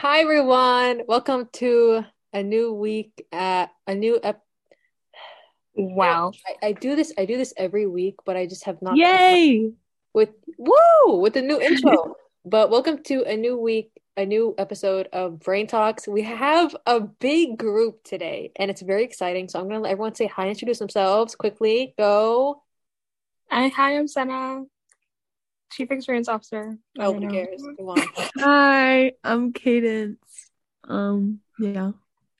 Hi everyone. Welcome to a new week at a new ep- Wow. I, I do this I do this every week, but I just have not Yay. with woo with the new intro. but welcome to a new week, a new episode of Brain Talks. We have a big group today and it's very exciting. So I'm gonna let everyone say hi, introduce themselves quickly. Go. I, hi, I'm Senna, Chief Experience Officer. Oh, who cares? Hi, I'm Cadence. Um, yeah.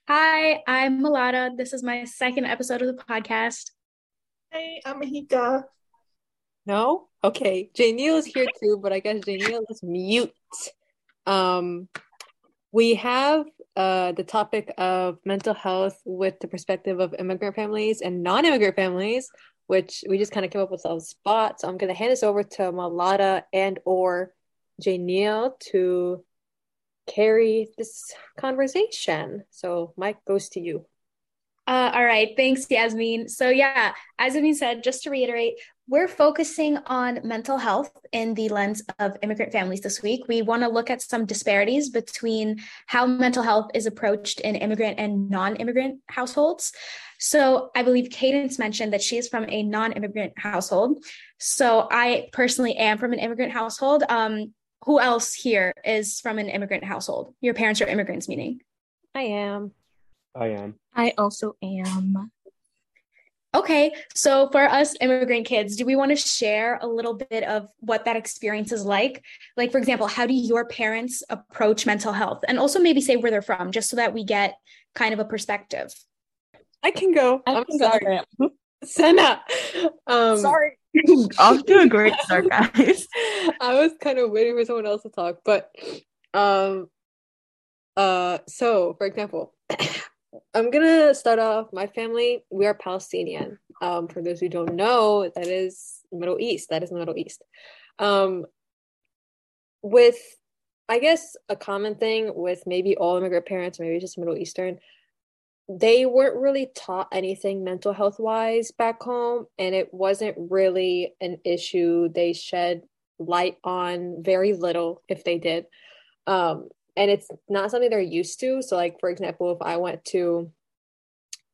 Hi, I'm Malata. This is my second episode of the podcast. Hey, I'm Hika. No? Okay. Jay Neal is here too, but I guess Jay Neal is mute. Um, we have uh, the topic of mental health with the perspective of immigrant families and non-immigrant families, which we just kind of came up with the spot. So I'm going to hand this over to Malata and or Jay Neal to carry this conversation. So mic goes to you. Uh, all right, thanks, Yasmin. So, yeah, as Yasmin said, just to reiterate, we're focusing on mental health in the lens of immigrant families this week. We want to look at some disparities between how mental health is approached in immigrant and non immigrant households. So, I believe Cadence mentioned that she is from a non immigrant household. So, I personally am from an immigrant household. Um, who else here is from an immigrant household? Your parents are immigrants, meaning? I am. I am. I also am. Okay, so for us immigrant kids, do we want to share a little bit of what that experience is like? Like, for example, how do your parents approach mental health? And also maybe say where they're from, just so that we get kind of a perspective. I can go. I I'm can go sorry. for. Senna. Um, Sorry. Off to a great start, guys. I was kind of waiting for someone else to talk, but um uh so for example, I'm gonna start off my family, we are Palestinian. Um for those who don't know, that is Middle East. That is the Middle East. Um with I guess a common thing with maybe all immigrant parents, maybe just Middle Eastern, they weren't really taught anything mental health wise back home, and it wasn't really an issue they shed light on very little if they did. Um, and it's not something they're used to. So, like, for example, if I went to,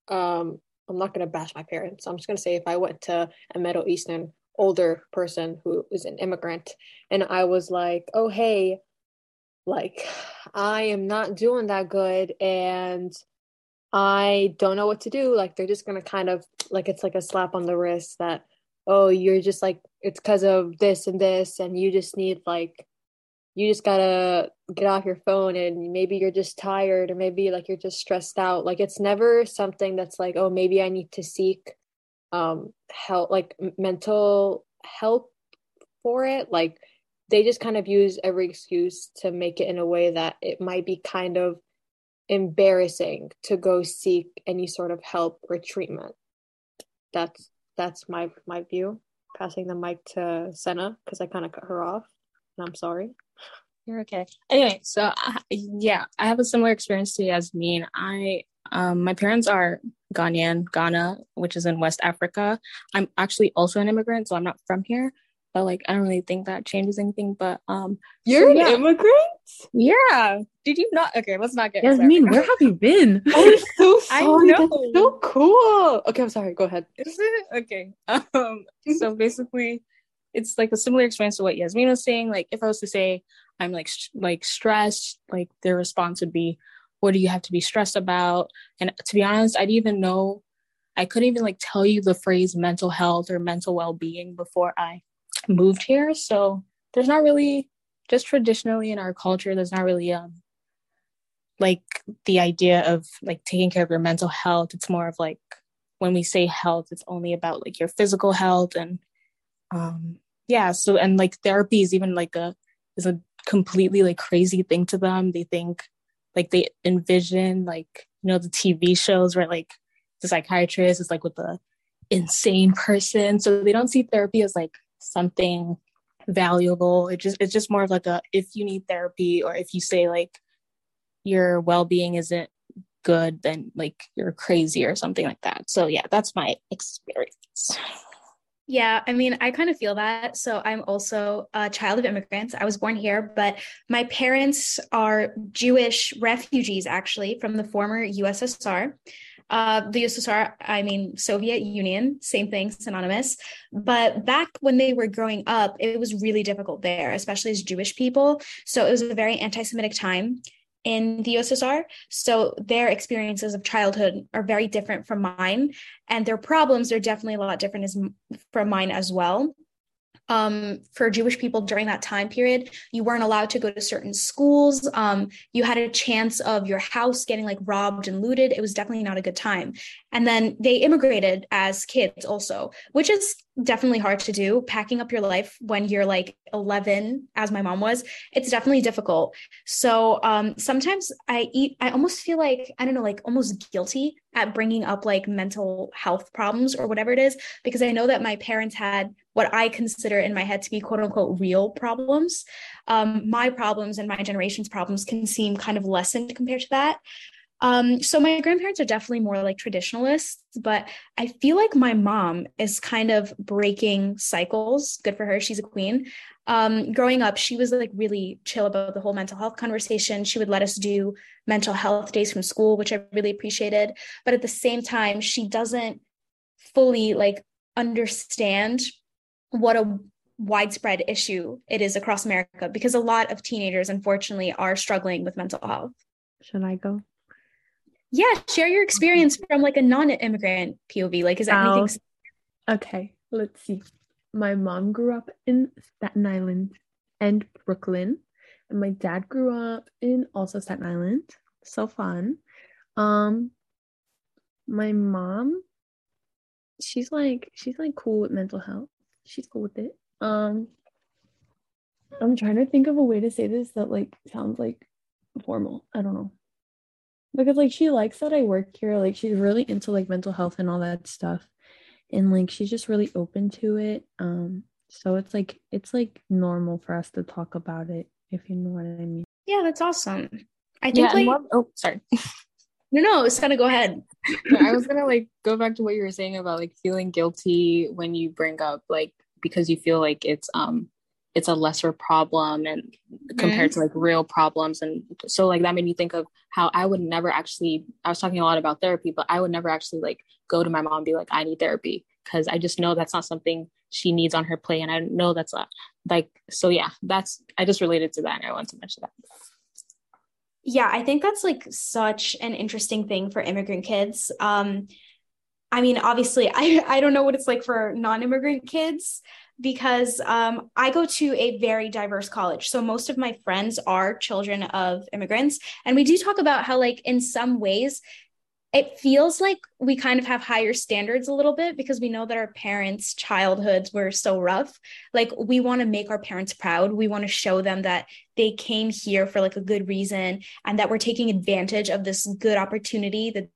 um, I'm not to bash my parents. I'm just to say if I went to a Middle Eastern older person who is an immigrant and I was like, oh, hey, like, I am not doing that good and I don't know what to do. Like they're just gonna kind of like it's like a slap on the wrist that, oh, you're just like it's because of this and this, and you just need like you just gotta get off your phone and maybe you're just tired or maybe like you're just stressed out. Like it's never something that's like, oh, maybe I need to seek um help like mental help for it. Like they just kind of use every excuse to make it in a way that it might be kind of embarrassing to go seek any sort of help or treatment. That's that's my my view. Passing the mic to Senna because I kind of cut her off, I'm sorry. You're okay. Anyway, so uh, yeah, I have a similar experience to Yasmin. I um my parents are Ghanaian, Ghana, which is in West Africa. I'm actually also an immigrant, so I'm not from here. But like I don't really think that changes anything. But um You're yeah. an immigrant. yeah. Did you not okay, let's not get Yasmin, started. where have you been? I'm so I sorry. That's so cool. Okay, I'm sorry. Go ahead. Is it? Okay. Um, so basically, it's like a similar experience to what Yasmin was saying. Like, if I was to say I'm like sh- like stressed, like their response would be, "What do you have to be stressed about?" And to be honest, I didn't even know. I couldn't even like tell you the phrase mental health or mental well being before I moved here. So there's not really just traditionally in our culture. There's not really um like the idea of like taking care of your mental health. It's more of like when we say health, it's only about like your physical health and um yeah, so and like therapy is even like a is a completely like crazy thing to them. They think like they envision like you know the TV shows where like the psychiatrist is like with the insane person. So they don't see therapy as like something valuable. It just it's just more of like a if you need therapy or if you say like your well-being isn't good, then like you're crazy or something like that. So yeah, that's my experience. Yeah, I mean, I kind of feel that. So I'm also a child of immigrants. I was born here, but my parents are Jewish refugees, actually, from the former USSR. Uh, the USSR, I mean, Soviet Union, same thing, synonymous. But back when they were growing up, it was really difficult there, especially as Jewish people. So it was a very anti Semitic time in the USSR. So their experiences of childhood are very different from mine, and their problems are definitely a lot different as from mine as well um, for Jewish people during that time period. You weren't allowed to go to certain schools. Um, you had a chance of your house getting like robbed and looted. It was definitely not a good time. And then they immigrated as kids also, which is definitely hard to do. Packing up your life when you're like 11, as my mom was, it's definitely difficult. So um, sometimes I eat, I almost feel like, I don't know, like almost guilty at bringing up like mental health problems or whatever it is, because I know that my parents had what I consider in my head to be quote unquote real problems. Um, my problems and my generation's problems can seem kind of lessened compared to that. Um, so my grandparents are definitely more like traditionalists, but I feel like my mom is kind of breaking cycles. Good for her. She's a queen. Um, growing up, she was like really chill about the whole mental health conversation. She would let us do mental health days from school, which I really appreciated. But at the same time, she doesn't fully like understand what a widespread issue it is across America because a lot of teenagers, unfortunately, are struggling with mental health. Should I go? Yeah, share your experience from like a non-immigrant POV. Like, is that Oh. anything? Okay, let's see. My mom grew up in Staten Island and Brooklyn, and my dad grew up in also Staten Island. So fun. Um, my mom, she's like she's like cool with mental health. She's cool with it. Um, I'm trying to think of a way to say this that like sounds like formal. I don't know. Because like she likes that I work here. Like she's really into like mental health and all that stuff and like she's just really open to it um so it's like it's like normal for us to talk about it if you know what i mean Yeah, that's awesome. I think Yeah, and like one- oh, sorry. no, no, it's gonna go ahead. I was gonna like go back to what you were saying about like feeling guilty when you bring up like because you feel like it's um it's a lesser problem and compared to like real problems. And so like that made me think of how I would never actually I was talking a lot about therapy but I would never actually like go to my mom and be like I need therapy because I just know that's not something she needs on her plate. And I know that's not like so yeah that's I just related to that and I wanted to mention that. Yeah, I think that's like such an interesting thing for immigrant kids. Um, I mean, obviously, I, I don't know what it's like for non-immigrant kids because um, I go to a very diverse college. So most of my friends are children of immigrants. And we do talk about how, like, in some ways, it feels like we kind of have higher standards a little bit because we know that our parents' childhoods were so rough. Like, we want to make our parents proud. We want to show them that they came here for like a good reason and that we're taking advantage of this good opportunity that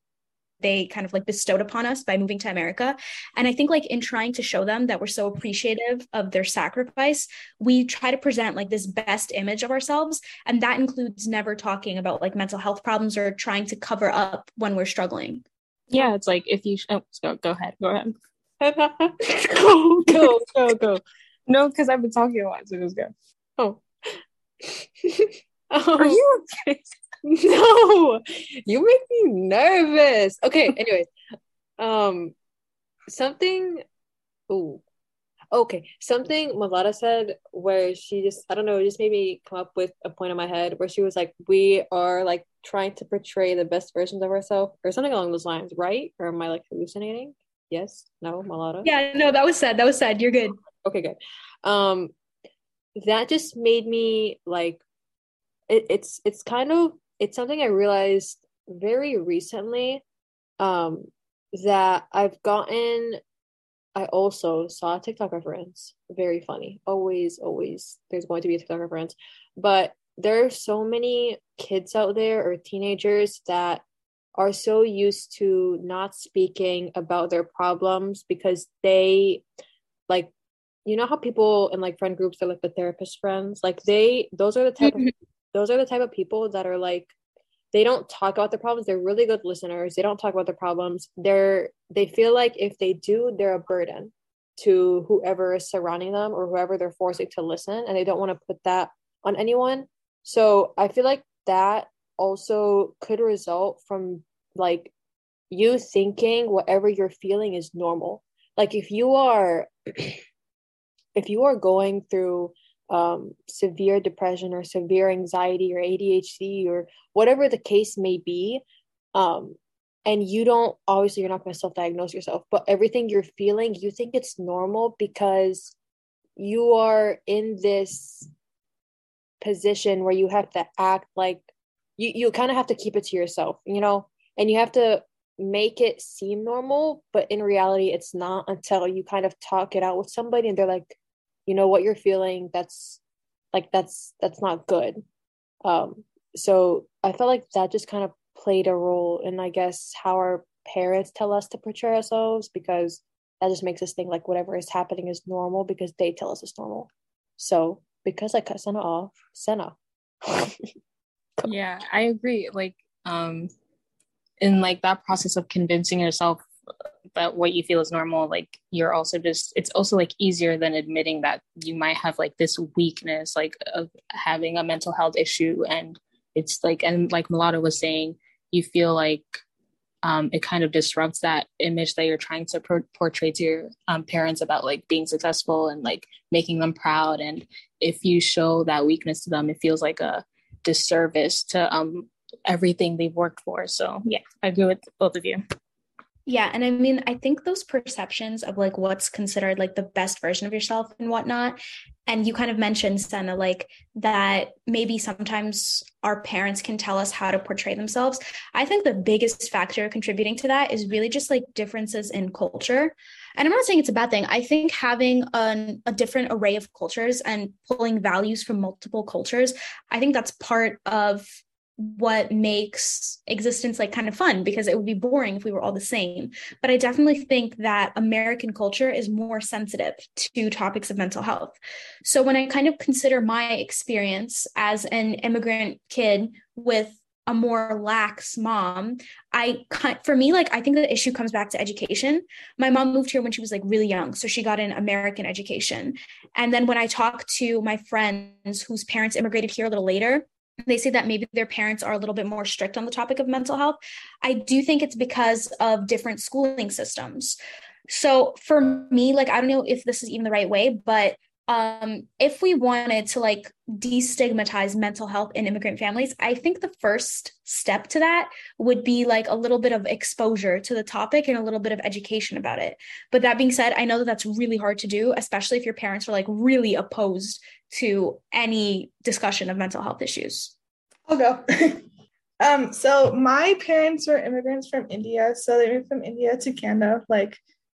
they kind of like bestowed upon us by moving to America. And I think like in trying to show them that we're so appreciative of their sacrifice, we try to present like this best image of ourselves. And that includes never talking about like mental health problems or trying to cover up when we're struggling. yeah it's like if you oh go, go ahead go ahead go, go go go no because I've been talking a lot so just go Oh. Um, are oh. you okay? No, you make me nervous. Okay, anyways. Um something ooh. Okay, something Malata said where she just I don't know, it just made me come up with a point in my head where she was like, We are like trying to portray the best versions of ourselves or something along those lines, right? Or am I like hallucinating? Yes? No, Malata? Yeah, no, that was said. That was said. You're good. Okay, good. Um, that just made me like it, it's it's kind of it's something I realized very recently. Um, that I've gotten. I also saw a TikTok reference. Very funny. Always, always. There's going to be a TikTok reference, but there are so many kids out there or teenagers that are so used to not speaking about their problems because they like you know how people in like friend groups are like the therapist friends like they those are the type of those are the type of people that are like they don't talk about their problems. They're really good listeners. They don't talk about their problems. They're they feel like if they do they're a burden to whoever is surrounding them or whoever they're forcing to listen and they don't want to put that on anyone. So i feel like that also could result from like you thinking whatever you're feeling is normal. Like if you are if you are going through um, severe depression or severe anxiety or ADHD or whatever the case may be, um, and you don't obviously you're not going to self-diagnose yourself, but everything you're feeling, you think it's normal because you are in this position where you have to act like you you kind of have to keep it to yourself, you know, and you have to make it seem normal, but in reality, it's not until you kind of talk it out with somebody and they're like, you know what you're feeling that's like that's that's not good. Um so i felt like that just kind of played a role in i guess how our parents tell us to portray ourselves because that just makes us think like whatever is happening is normal because they tell us it's normal. So because i cut senna off senna. Yeah i agree. Like um in like that process of convincing yourself that what you feel is normal like you're also just it's also like easier than admitting that you might have like this weakness like of having a mental health issue. And it's like and like Malata was saying you feel like um, it kind of disrupts that image that you're trying to pro- portray to your um, parents about like being successful and like making them proud. And if you show that weakness to them it feels like a disservice to um, everything they've worked for. So yeah i agree with both of you yeah. And I mean, I think those perceptions of like what's considered like the best version of yourself and whatnot. And you kind of mentioned, Senna, like that maybe sometimes our parents can tell us how to portray themselves. I think the biggest factor contributing to that is really just like differences in culture. And I'm not saying it's a bad thing. I think having an, a different array of cultures and pulling values from multiple cultures, I think that's part of what makes existence like kind of fun because it would be boring if we were all the same. But I definitely think that American culture is more sensitive to topics of mental health. So when I kind of consider my experience as an immigrant kid with a more lax mom i for me like i think the issue comes back to education my mom moved here when she was like really young so she got an american education and then when i talk to my friends whose parents immigrated here a little later they say that maybe their parents are a little bit more strict on the topic of mental health. I do think it's because of different schooling systems. So for me, like, I don't know if this is even the right way, but um, if we wanted to like destigmatize mental health in immigrant families, I think the first step to that would be like a little bit of exposure to the topic and a little bit of education about it. But that being said, I know that that's really hard to do, especially if your parents are like really opposed to any discussion of mental health issues? I'll go. um, so my parents were immigrants from India, so they moved from India to Canada. Like,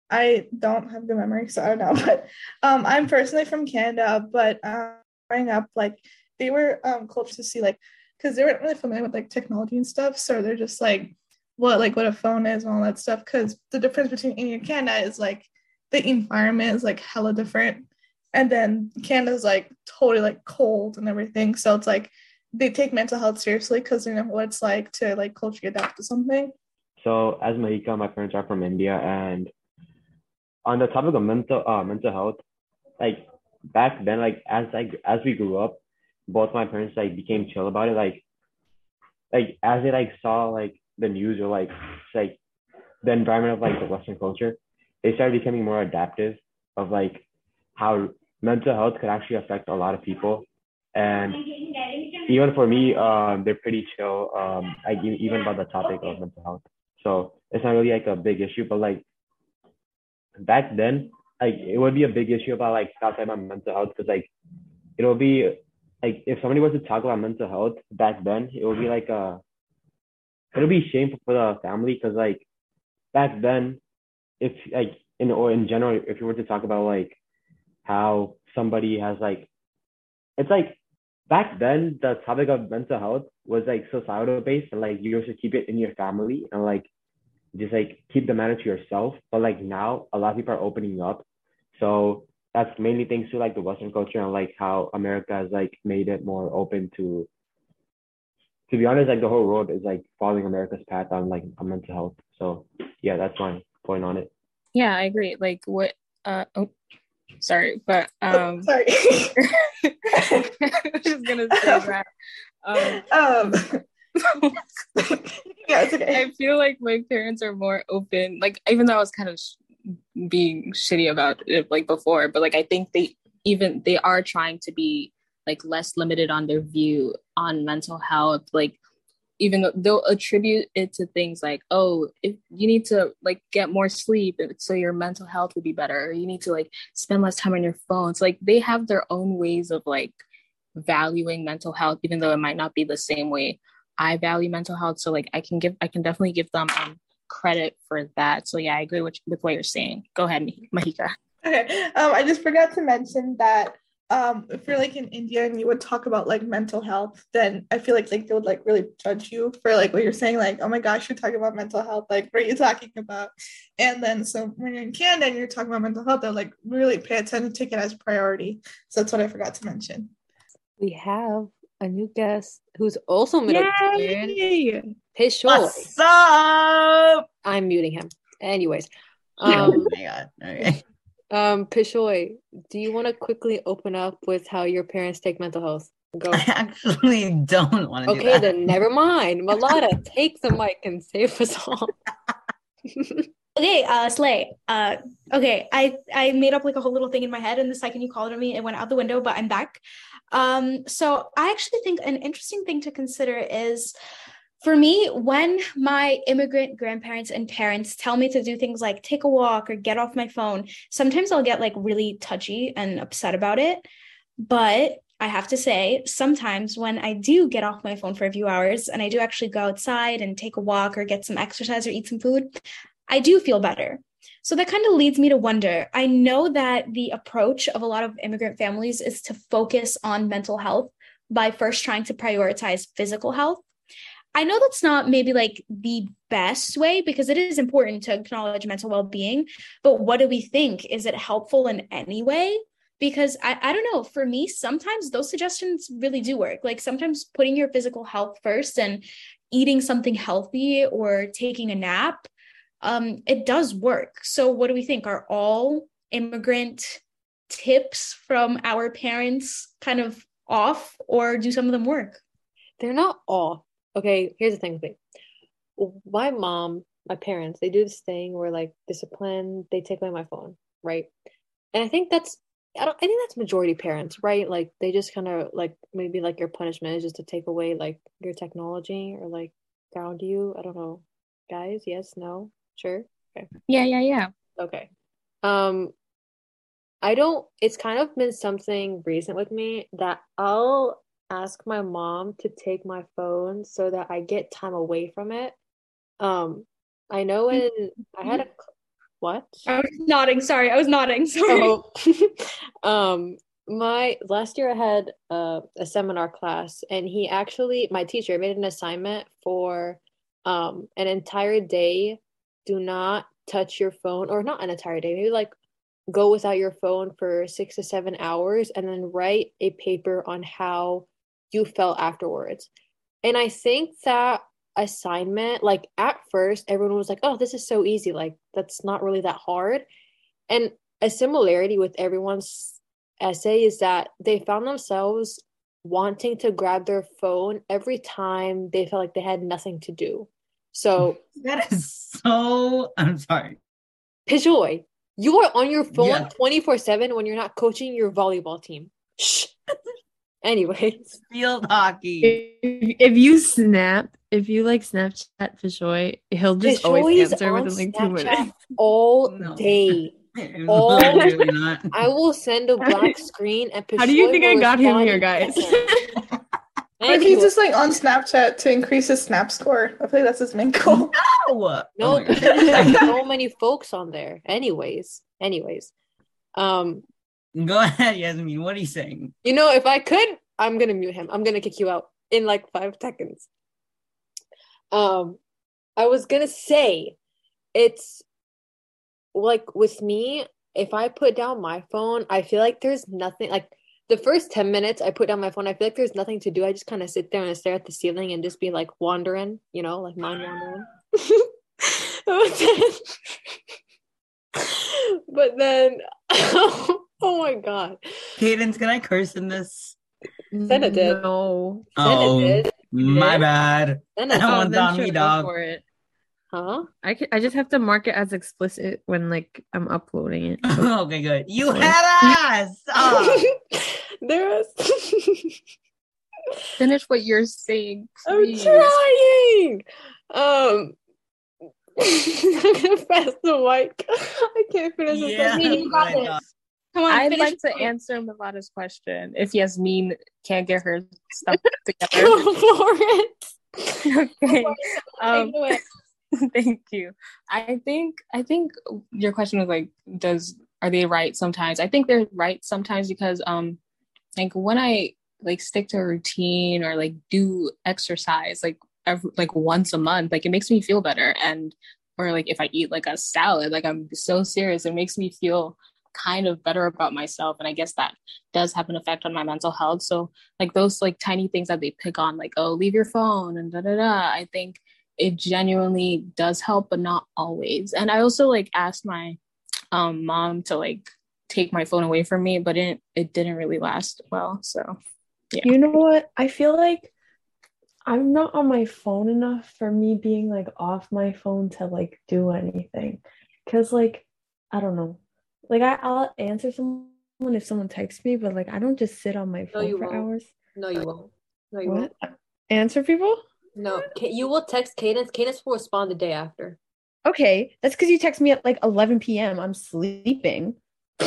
I don't have good memory, so I don't know. But um, I'm personally from Canada, but um, growing up, like they were um close to see like because they weren't really familiar with like technology and stuff, so they're just like what like what a phone is and all that stuff. Because the difference between India and Canada is like the environment is like hella different and then Canada's like totally like cold and everything. So it's like they take mental health seriously because they know what it's like to like culturally adapt to something. So as Mahika, my parents are from India, and on the topic of mental uh mental health, like back then, like as like as we grew up, both my parents like became chill about it. Like like as they like saw like the news or like like the environment of like the Western culture, they started becoming more adaptive of like how mental health could actually affect a lot of people. And even for me, um, they're pretty chill, um, like even about the topic of mental health. So it's not really like a big issue, but like back then, like it would be a big issue about like talking about mental health because like it'll be like if somebody was to talk about mental health back then, it would be like a it'll be shameful for the family because like back then, if like in or in general, if you were to talk about like how somebody has like it's like back then the topic of mental health was like societal based and like you should keep it in your family and like just like keep the matter to yourself. But like now a lot of people are opening up. So that's mainly thanks to like the western culture and like how america has like made it more open to to be honest like the whole world is like following america's path on like on mental health. So yeah that's my point on it. Yeah i agree. Like what Uh oh, sorry, but um, Sorry. I was gonna say that. Um, um, yeah, it's okay. I feel like my parents are more open. Like even though I was kind of sh- being shitty about it like before, but like I think they even they are trying to be like less limited on their view on mental health. Like even though they'll attribute it to things like, oh, if you need to like get more sleep so your mental health would be better, or you need to like spend less time on your phones. Like they have their own ways of like valuing mental health, even though it might not be the same way I value mental health. So like I can give I can definitely give them um, credit for that. So yeah, I agree with with what you're saying. Go ahead, Mahika. Okay. Um, I just forgot to mention that um, if you're like in India and you would talk about like mental health, then I feel like like they would like really judge you for like what you're saying, like, oh my gosh, you're talking about mental health, like what are you talking about? And then so when you're in Canada and you're talking about mental health, they'll like really pay attention, take it as priority. So that's what I forgot to mention. We have a new guest who's also middle Eastern. Yay! What's up? I'm muting him. Anyways, oh um, my god. Okay. Um, Pishoy, do you want to quickly open up with how your parents take mental health? Go. I actually don't want to do Okay, that. then never mind. Malata, take the mic and save us all. Okay, uh, Slay. Uh, okay, I I made up like a whole little thing in my head, and the second you called on me, it went out the window. But I'm back. Um, so I actually think an interesting thing to consider is, for me, when my immigrant grandparents and parents tell me to do things like take a walk or get off my phone, sometimes I'll get like really touchy and upset about it. But I have to say, sometimes when I do get off my phone for a few hours and I do actually go outside and take a walk or get some exercise or eat some food, I do feel better. So that kind of leads me to wonder. I know that the approach of a lot of immigrant families is to focus on mental health by first trying to prioritize physical health. I know that's not maybe like the best way because it is important to acknowledge mental well being, but what do we think? Is it helpful in any way? Because I, I don't know, for me, sometimes those suggestions really do work. Like sometimes putting your physical health first and eating something healthy or taking a nap um, it does work. So, what do we think? Are all immigrant tips from our parents kind of off, or do some of them work? They're not off. Okay, here's the thing with me. My mom, my parents, they do this thing where like discipline, they take away my phone, right? And I think that's I don't I think that's majority parents, right? Like they just kind of like maybe like your punishment is just to take away like your technology or like ground you. I don't know. Guys, yes, no, sure. Okay. Yeah, yeah, yeah. Okay. Um, I don't, it's kind of been something recent with me that I'll ask my mom to take my phone so that I get time away from it. Um, I know when I had a, what? I was nodding. Sorry, I was nodding. Sorry. Oh, um, my last year I had uh, a seminar class, and he actually, my teacher made an assignment for um an entire day. Do not touch your phone, or not an entire day, maybe like go without your phone for six to seven hours, and then write a paper on how you felt afterwards. And I think that assignment, like at first, everyone was like, oh, this is so easy. Like, that's not really that hard. And a similarity with everyone's essay is that they found themselves wanting to grab their phone every time they felt like they had nothing to do. So, That is so. I'm sorry. Pishoy, you are on your phone Yeah. 24 7 when you're not coaching your volleyball team. Shh. Anyways, Field hockey. If, if you snap, if you like Snapchat Pishoy, he'll just Pishoy always answer on within like two Snapchat minutes. all No. day. all really. I will send a black screen and How do you think I got him here, guys? seconds. Like he's just like on Snapchat to increase his snap score. I feel like that's his main goal. No. No, Oh my there's so many folks on there. Anyways, anyways, um, Go ahead, Yasmin. What are you saying? you know, if I could, I'm gonna mute him. I'm gonna kick you out in like five seconds. Um, I was gonna say, it's like with me, if I put down my phone, I feel like there's nothing like the first 10 minutes I put down my phone, I feel like there's nothing to do. I just kind of sit there and stare at the ceiling and just be like wandering, you know, like mind wandering. But then- but then, oh my god, Cadence, can I curse in this? Senna did. No. Senna Oh, did. my did. bad. Senna That did. one's then on sure, me, dog. for it. Huh? I can, I just have to mark it as explicit when like I'm uploading it. okay, good. You had us. Oh. There's. Finish what you're saying. I'm trying. Um. I'm gonna press the mic. I can't finish this. Yeah, Yasmin, you got I this. thought- Come on, I'd like to answer Malata's question. If Yasmin can't get her stuff together. Go for it. okay. Um, thank you. I think I think your question was like, does are they right sometimes? I think they're right sometimes because um like when I like stick to a routine or like do exercise like every, like once a month, like it makes me feel better. And or like if I eat like a salad, like I'm so serious, it makes me feel kind of better about myself. And I guess that does have an effect on my mental health. So like those like tiny things that they pick on, like, oh, leave your phone and da da da. I think it genuinely does help, but not always. And I also like asked my um mom to like take my phone away from me, but it it didn't really last well. So You know what? I feel like I'm not on my phone enough for me being like off my phone to like do anything. Cause like I don't know. Like I, I'll answer someone if someone texts me, but like I don't just sit on my No, phone you for won't. hours. No, you won't. No, you won't. Answer people? No, you will text Cadence. Cadence will respond the day after. Okay, that's because you text me at like 11 p.m. I'm sleeping.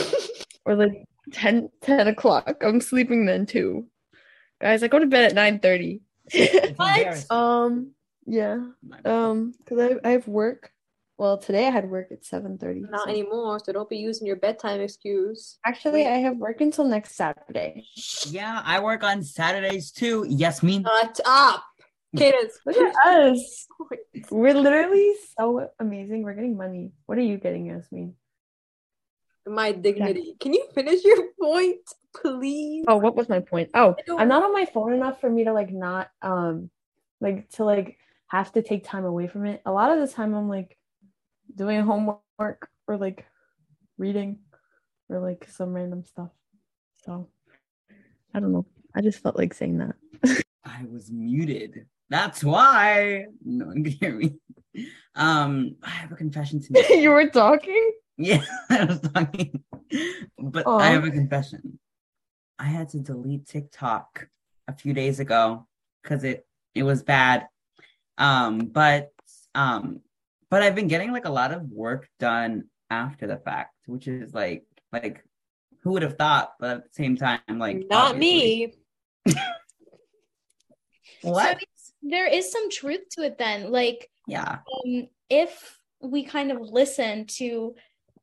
or like 10, 10 o'clock. I'm sleeping then too. Guys, I go to bed at 9 30. What? um, yeah. Um, because I, I have work. Well, today I had work at 7 30. Not anymore, so don't be using your bedtime excuse. Actually, I have work until next Saturday. Yeah, I work on Saturdays too. Yes, me. Shut up, Cadence. Look at us. We're literally so amazing. We're getting money. What are you getting, Yasmin? My dignity. Can you finish your point, please? Oh, what was my point? Oh, I'm not on my phone enough for me to like not um like to like have to take time away from it. A lot of the time I'm like doing homework or like reading or like some random stuff. So I don't know. I just felt like saying that. I was muted. That's why no one could hear me. Um, I have a confession to make. you were talking? Yeah, I was talking, but Aw. I have a confession. I had to delete TikTok a few days ago because it it was bad. Um, but um, but I've been getting like a lot of work done after the fact, which is like like who would have thought? But at the same time, like Not obviously- me. What? There is some truth to it then. Like Yeah. um, if we kind of listen to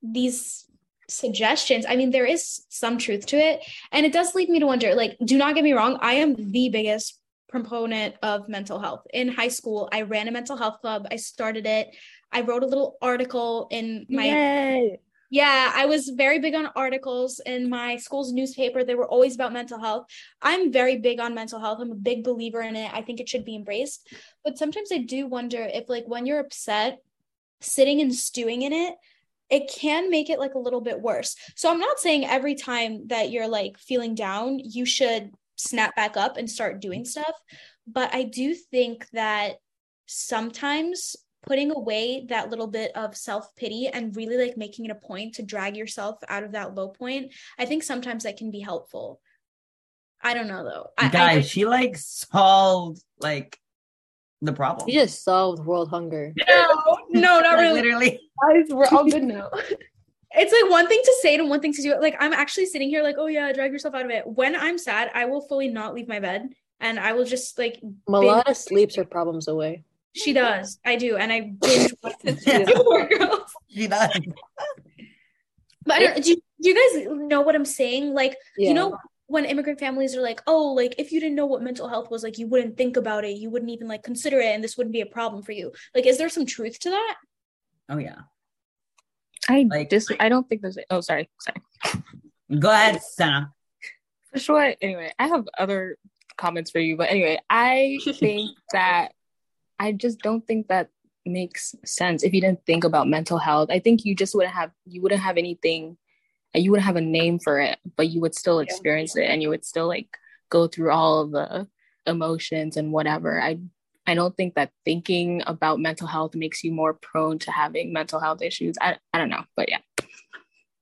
these suggestions, I mean, there is some truth to it. And it does lead me to wonder like, do not get me wrong, I am the biggest proponent of mental health. In high school, I ran a mental health club, I started it. I wrote a little article in my Yay. yeah, I was very big on articles in my school's newspaper. They were always about mental health. I'm very big on mental health. I'm a big believer in it. I think it should be embraced. But sometimes I do wonder if, like, when you're upset, sitting and stewing in it, it can make it like a little bit worse. So I'm not saying every time that you're like feeling down, you should snap back up and start doing stuff. But I do think that sometimes putting away that little bit of self pity and really like making it a point to drag yourself out of that low point, I think sometimes that can be helpful. I don't know though. I, Guys, I, she like solved like the problem. She just solved world hunger. no, no, not Like, really. Literally. Guys, we're all good now. It's like one thing to say it and one thing to do it. Like I'm actually sitting here like, oh yeah, drag yourself out of it. When I'm sad, I will fully not leave my bed and I will just like Malata sleeps her problems away. She does. I do, and I binge watch Yeah. Gilmore Girls. She does. But I don't, do, you, do you guys know what I'm saying? Like, Yeah. you know, when immigrant families are like, oh, like if you didn't know what mental health was, like you wouldn't think about it, you wouldn't even like consider it, and this wouldn't be a problem for you. Like, is there some truth to that? Oh yeah. I Like- dis- I don't think there's. A- oh, sorry, sorry. Go ahead, Senna. For sure. Anyway, I have other comments for you, but anyway, I think that I just don't think that makes sense if you didn't think about mental health. I think you just wouldn't have you wouldn't have anything you wouldn't have a name for it, but you would still experience yeah. it and you would still like go through all of the emotions and whatever. I I don't think that thinking about mental health makes you more prone to having mental health issues. I I don't know, but yeah.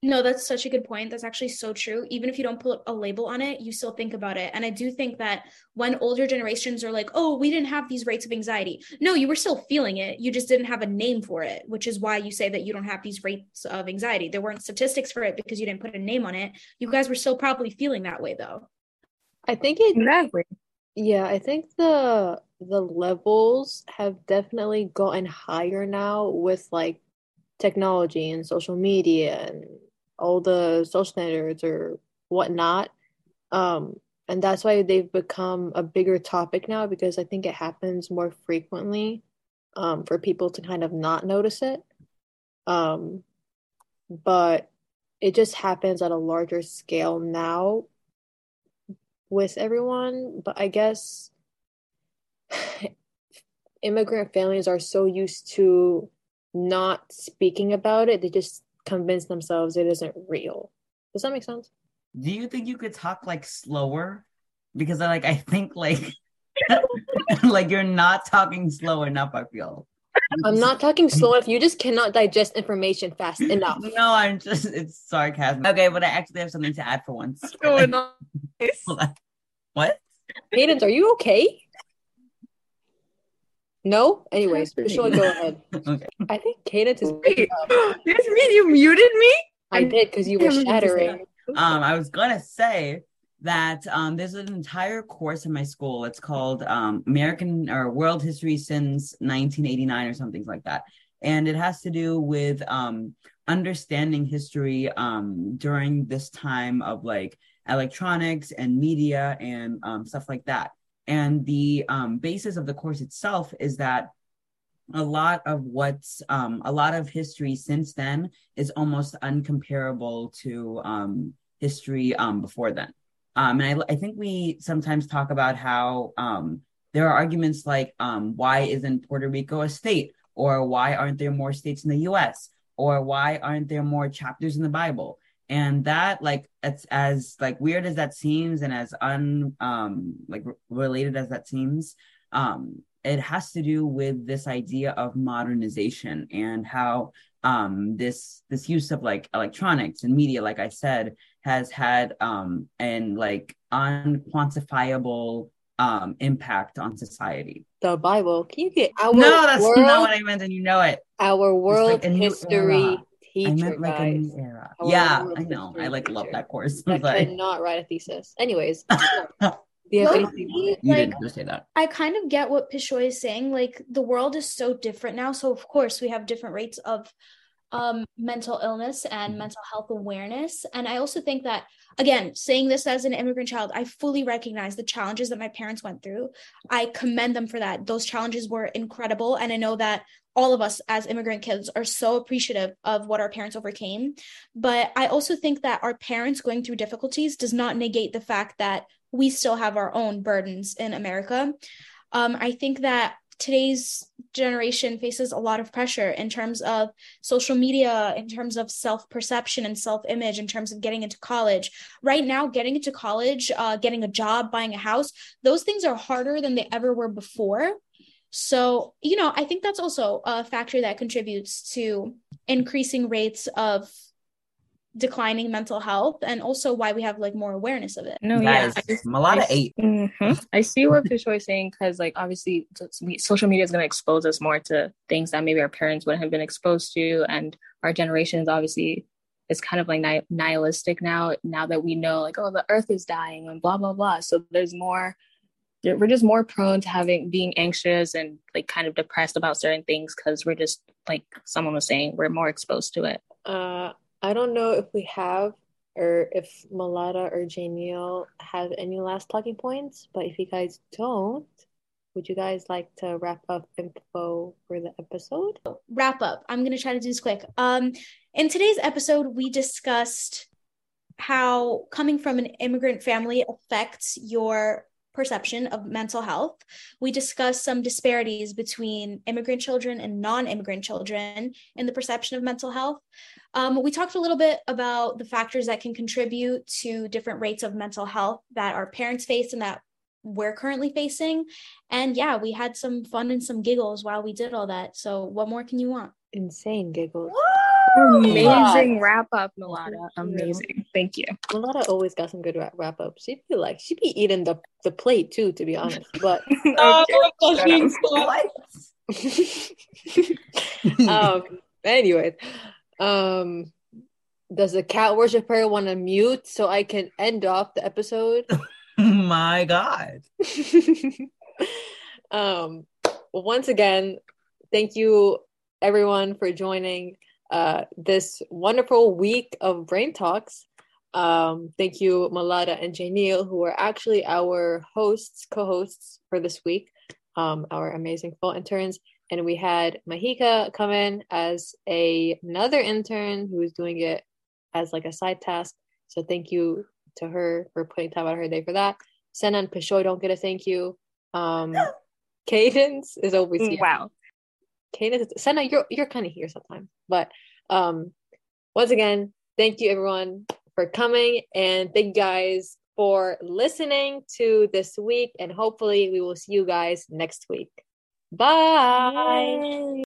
No, that's such a good point. That's actually so true. Even if you don't put a label on it, you still think about it. And I do think that when older generations are like, oh, we didn't have these rates of anxiety. No, you were still feeling it. You just didn't have a name for it, which is why you say that you don't have these rates of anxiety. There weren't statistics for it because you didn't put a name on it. You guys were still probably feeling that way though. I think it exactly. Yeah, I think the the levels have definitely gotten higher now with like technology and social media and all the social standards or whatnot. Um, and that's why they've become a bigger topic now because I think it happens more frequently um, for people to kind of not notice it. Um, but it just happens at a larger scale now with everyone. But I guess immigrant families are so used to not speaking about it, they just convince themselves it isn't real. Does that make sense? Do you think you could talk like slower? Because I like I think like like you're not talking slow enough, I feel. I'm not talking slow enough. You just cannot digest information fast enough. No, I'm just it's sarcasm. Okay, but I actually have something to add for once. What's going on? what? Cadence, are you okay? No? Anyways, Michelle, go ahead. okay. I think Cadence is Wait, this means you muted me? I did because you were shattering. Um, I was gonna say that um, there's an entire course in my school. It's called um, American or World History since 1989 or something like that, and it has to do with um, understanding history um, during this time of like electronics and media and um, stuff like that. And the um, basis of the course itself is that a lot of what's um, a lot of history since then is almost uncomparable to um, history um, before then. Um, and I, I, think we sometimes talk about how um, there are arguments like why isn't Puerto Rico a state, or why aren't there more states in the U.S., or why aren't there more chapters in the Bible? And that like it's as like weird as that seems and as un um like related as that seems um it has to do with this idea of modernization and how um this this use of like electronics and media like i said has had um and like unquantifiable um impact on society. The bible. Can you get our no that's world, not what i meant and you know it. our world like history teacher, I meant like guys. a new era. yeah, I know. I like love that course. I could not write a thesis. Anyways. You have anything? You didn't just say that. I kind of get what Pishoy is saying. Like the world is so different now. So of course we have different rates of um, mental illness and mm-hmm. mental health awareness. And I also think that, again, saying this as an immigrant child, I fully recognize the challenges that my parents went through. I commend them for that. Those challenges were incredible. And I know that all of us as immigrant kids are so appreciative of what our parents overcame. But I also think that our parents going through difficulties does not negate the fact that we still have our own burdens in America. Um, I think that today's generation faces a lot of pressure in terms of social media, in terms of self perception and self image, in terms of getting into college. Right now, getting into college, uh, getting a job, buying a house, those things are harder than they ever were before. So, you know, I think that's also a factor that contributes to increasing rates of declining mental health and also why we have like more awareness of it. No, yeah, a lot of eight. Mm-hmm. I see what Pishoy is saying because like obviously social media is going to expose us more to things that maybe our parents wouldn't have been exposed to, and our generation is obviously is kind of like nihilistic now. Now that we know like oh the Earth is dying and blah blah blah, so there's more. We're just more prone to having being anxious and like kind of depressed about certain things because we're just like someone was saying we're more exposed to it. Uh, I don't know if we have or if Malata or Janiel have any last talking points, but if you guys don't, would you guys like to wrap up info for the episode? Wrap up. I'm gonna try to do this quick. Um, in today's episode, we discussed how coming from an immigrant family affects your perception of mental health. We discussed some disparities between immigrant children and non immigrant children in the perception of mental health. Um, we talked a little bit about the factors that can contribute to different rates of mental health that our parents face and that we're currently facing. And yeah, we had some fun and some giggles while we did all that. So, what more can you want? Insane giggles. Amazing wrap up, Malata. Amazing. Thank you. Malata always got some good wrap, wrap up. She'd be like, she'd be eating the, the plate too, to be honest. But Oh, Okay, shut. What? um, anyways, um, does the cat worshiper want to mute so I can end off the episode? My God. um, once again, thank you everyone for joining uh, this wonderful week of Brain Talks. Um, thank you, Malata and Janil, who are actually our hosts, co-hosts for this week, um, our amazing fall interns. And we had Mahika come in as a, another intern who is doing it as like a side task. So thank you to her for putting time out of her day for that. Senna and Pishoy don't get a thank you. Um, Cadence is always here. Wow. Cadence, Senna, you're you're kind of here sometimes, but um, once again, thank you everyone for coming, and thank you guys for listening to this week, and hopefully we will see you guys next week. Bye.